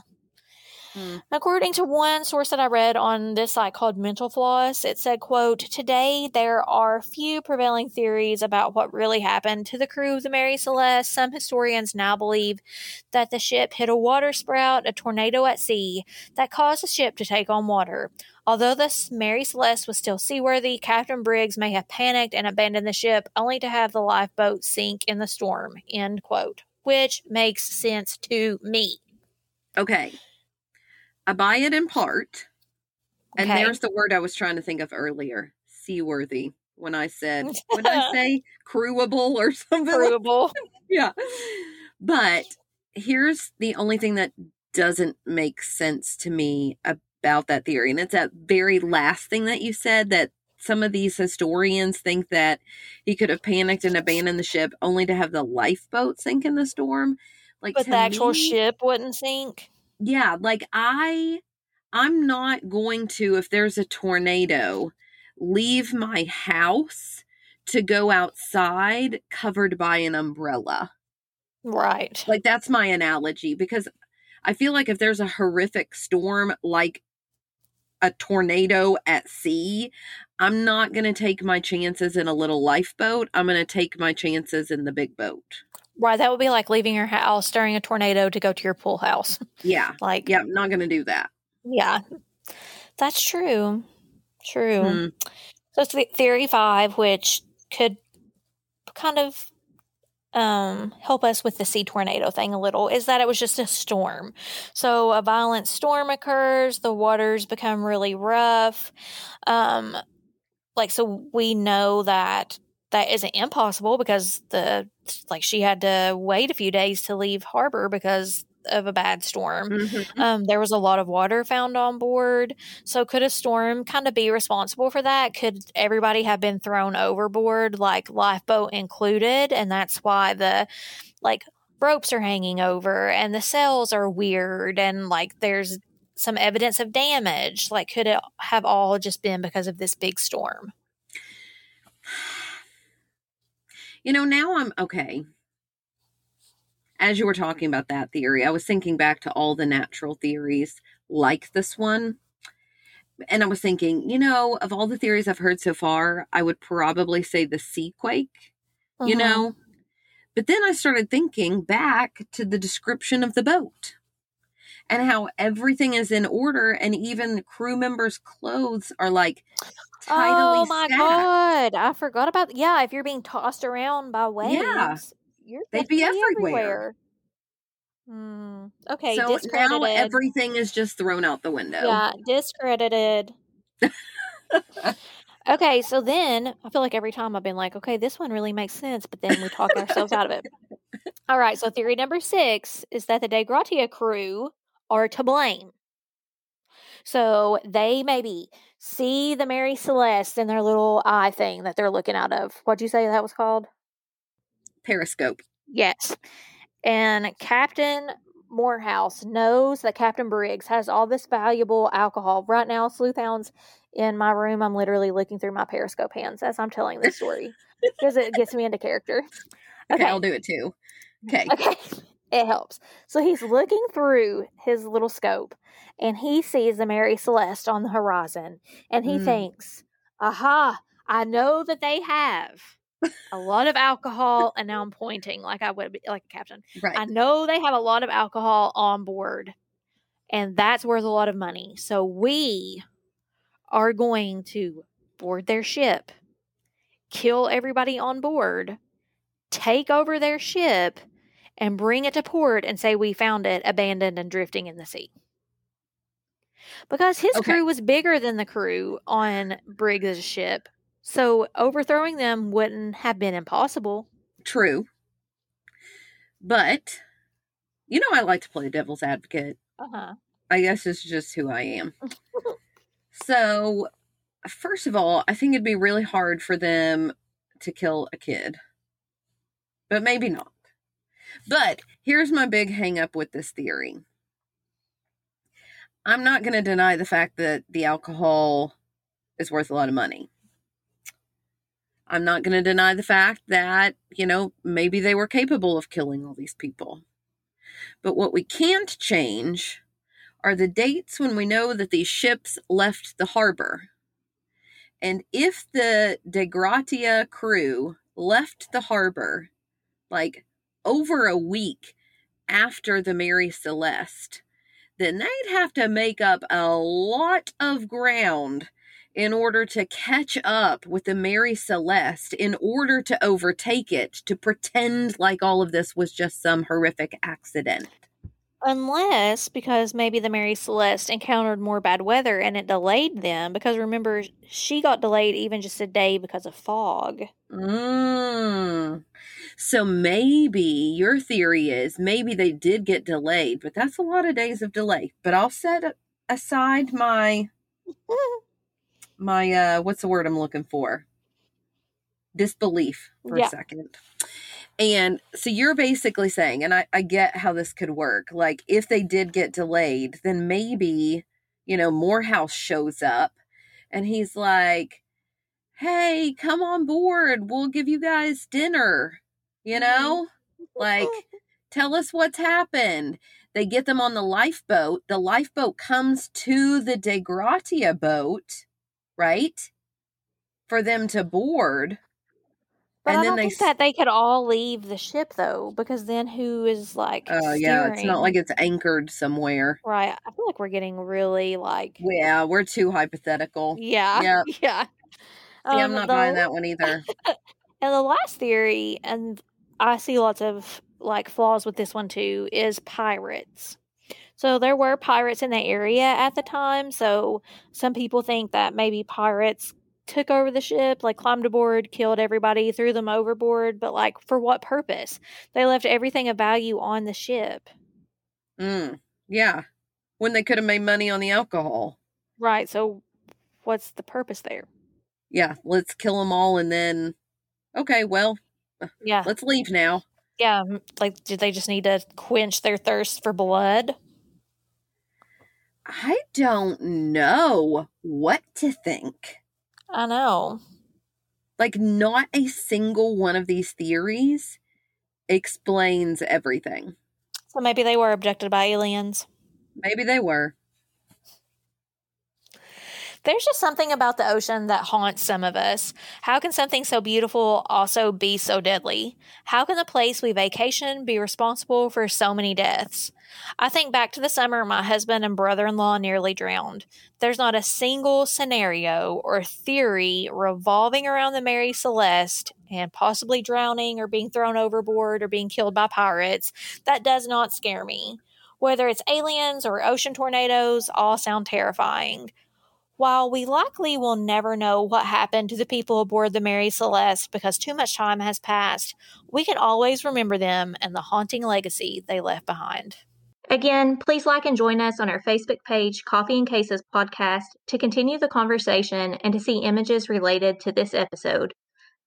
Hmm. According to one source that I read on this site called Mental Floss, it said, quote, Today there are few prevailing theories about what really happened to the crew of the Mary Celeste. Some historians now believe that the ship hit a water sprout, a tornado at sea, that caused the ship to take on water. Although the Mary Celeste was still seaworthy, Captain Briggs may have panicked and abandoned the ship only to have the lifeboat sink in the storm. End quote. Which makes sense to me. Okay. I buy it in part. And there's the word I was trying to think of earlier seaworthy. When I said, what did I say? Crewable or something? Crewable. Yeah. But here's the only thing that doesn't make sense to me about that theory. And it's that very last thing that you said that some of these historians think that he could have panicked and abandoned the ship only to have the lifeboat sink in the storm. Like But the actual me- ship wouldn't sink. Yeah like i i'm not going to if there's a tornado leave my house to go outside covered by an umbrella. Right. like that's my analogy because i feel like if there's a horrific storm like a tornado at sea i'm not going to take my chances in a little lifeboat. I'm going to take my chances in the big boat Right. That would be like leaving your house during a tornado to go to your pool house. yeah Like, yeah i'm not going to do that yeah. That's true. True. Hmm. So it's the- theory five, which could kind of um, help us with the sea tornado thing a little, is that it was just a storm. So a violent storm occurs, the waters become really rough. Um, like, so we know that that isn't impossible because the like she had to wait a few days to leave harbor because of a bad storm. Mhm. Um, there was a lot of water found on board. So, could a storm kind of be responsible for that? Could everybody have been thrown overboard, like lifeboat included? And that's why the like ropes are hanging over and the sails are weird and like there's some evidence of damage. Like, could it have all just been because of this big storm? You know, now I'm okay. As you were talking about that theory, I was thinking back to all the natural theories like this one. And I was thinking, you know, of all the theories I've heard so far, I would probably say the sea quake, you Mhm. know? But then I started thinking back to the description of the boat and how everything is in order and even crew members' clothes are like tidily Oh my god! I forgot about yeah. If you're being tossed around by waves, you're They'd be definitely everywhere. Hmm. Okay, so now everything is just thrown out the window. yeah, discredited. okay, so then I feel like every time I've been like, okay, this one really makes sense, but then we talk ourselves out of it. All right, so theory number six is that the Dei Gratia crew are to blame. So they maybe see the Mary Celeste in their little eye thing that they're looking out of. What'd you say that was called? Periscope. Yes. And Captain Morehouse knows that Captain Briggs has all this valuable alcohol. Right now, Sleuthhound's in my room. I'm literally looking through my Periscope hands as I'm telling this story because it gets me into character. Okay, I'll do it too. Mm, okay. Okay. It helps. So he's looking through his little scope and he sees the Mary Celeste on the horizon and he Mm. thinks, aha, I know that they have a lot of alcohol. And now I'm pointing like I would be like a captain. Right. I know they have a lot of alcohol on board and that's worth a lot of money. So we are going to board their ship, kill everybody on board, take over their ship, and bring it to port and say we found it abandoned and drifting in the sea. Because his Okay. crew was bigger than the crew on Briggs' ship, so overthrowing them wouldn't have been impossible. True. But you know I like to play devil's advocate. Uh huh. I guess it's just who I am. so, first of all, I think it'd be really hard for them to kill a kid. But maybe not. But here's my big hang up with this theory. I'm not going to deny the fact that the alcohol is worth a lot of money. I'm not going to deny the fact that, you know, maybe they were capable of killing all these people. But what we can't change are the dates when we know that these ships left the harbor. And if the Dei Gratia crew left the harbor like over a week after the Mary Celeste, then they'd have to make up a lot of ground in order to catch up with the Mary Celeste, in order to overtake it, to pretend like all of this was just some horrific accident. Unless because maybe the Mary Celeste encountered more bad weather and it delayed them. Because remember, she got delayed even just a day because of fog. Mm. So maybe your theory is maybe they did get delayed, but that's a lot of days of delay. But I'll set aside my my uh what's the word I'm looking for? Disbelief for Yeah. a second. And so you're basically saying, and I, I get how this could work. Like if they did get delayed, then maybe, you know, Morehouse shows up and he's like, Hey, come on board. We'll give you guys dinner. You mm-hmm. know? Like, tell us what's happened. They get them on the lifeboat. The lifeboat comes to the Dei Gratia boat, right? For them to board. But and I then don't they think that they could all leave the ship though, because then who is like? Oh, yeah. It's not like it's anchored somewhere. right. I feel like we're getting really like. Yeah, we're too hypothetical. Yeah. Yep. Yeah. See, I'm Um, not the buying that one either. And the last theory, and I see lots of like flaws with this one too, is pirates. So there were pirates in the area at the time. So some people think that maybe pirates took over the ship, like climbed aboard, killed everybody, threw them overboard. But like, for what purpose? They left everything of value on the ship. Mm, yeah. When they could have made money on the alcohol. Right. So what's the purpose there? Yeah, let's kill them all and then, okay, well, Yeah. let's leave now. Yeah. Like, did they just need to quench their thirst for blood? I don't know what to think. I know. Like, not a single one of these theories explains everything. So maybe they were abducted by aliens. Maybe they were. There's just something about the ocean that haunts some of us. How can something so beautiful also be so deadly? How can the place we vacation be responsible for so many deaths? I think back to the summer my husband and brother in law nearly drowned. There's not a single scenario or theory revolving around the Mary Celeste and possibly drowning or being thrown overboard or being killed by pirates that does not scare me. Whether it's aliens or ocean tornadoes, all sound terrifying. While we likely will never know what happened to the people aboard the Mary Celeste because too much time has passed, we can always remember them and the haunting legacy they left behind. Again, please like and join us on our Facebook page, Coffee and Cases Podcast, to continue the conversation and to see images related to this episode.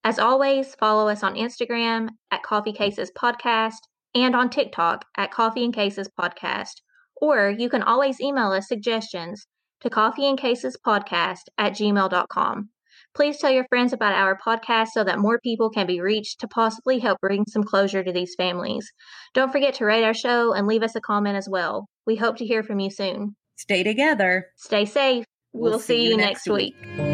As always, follow us on Instagram at Coffee Cases Podcast and on TikTok at Coffee and Cases Podcast. Or you can always email us suggestions to coffee and cases podcast at gmail.com. Please tell your friends about our podcast so that more people can be reached to possibly help bring some closure to these families. Don't forget to rate our show and leave us a comment as well. We hope to hear from you soon. Stay together. Stay safe. We'll, we'll see, see, you next week. week.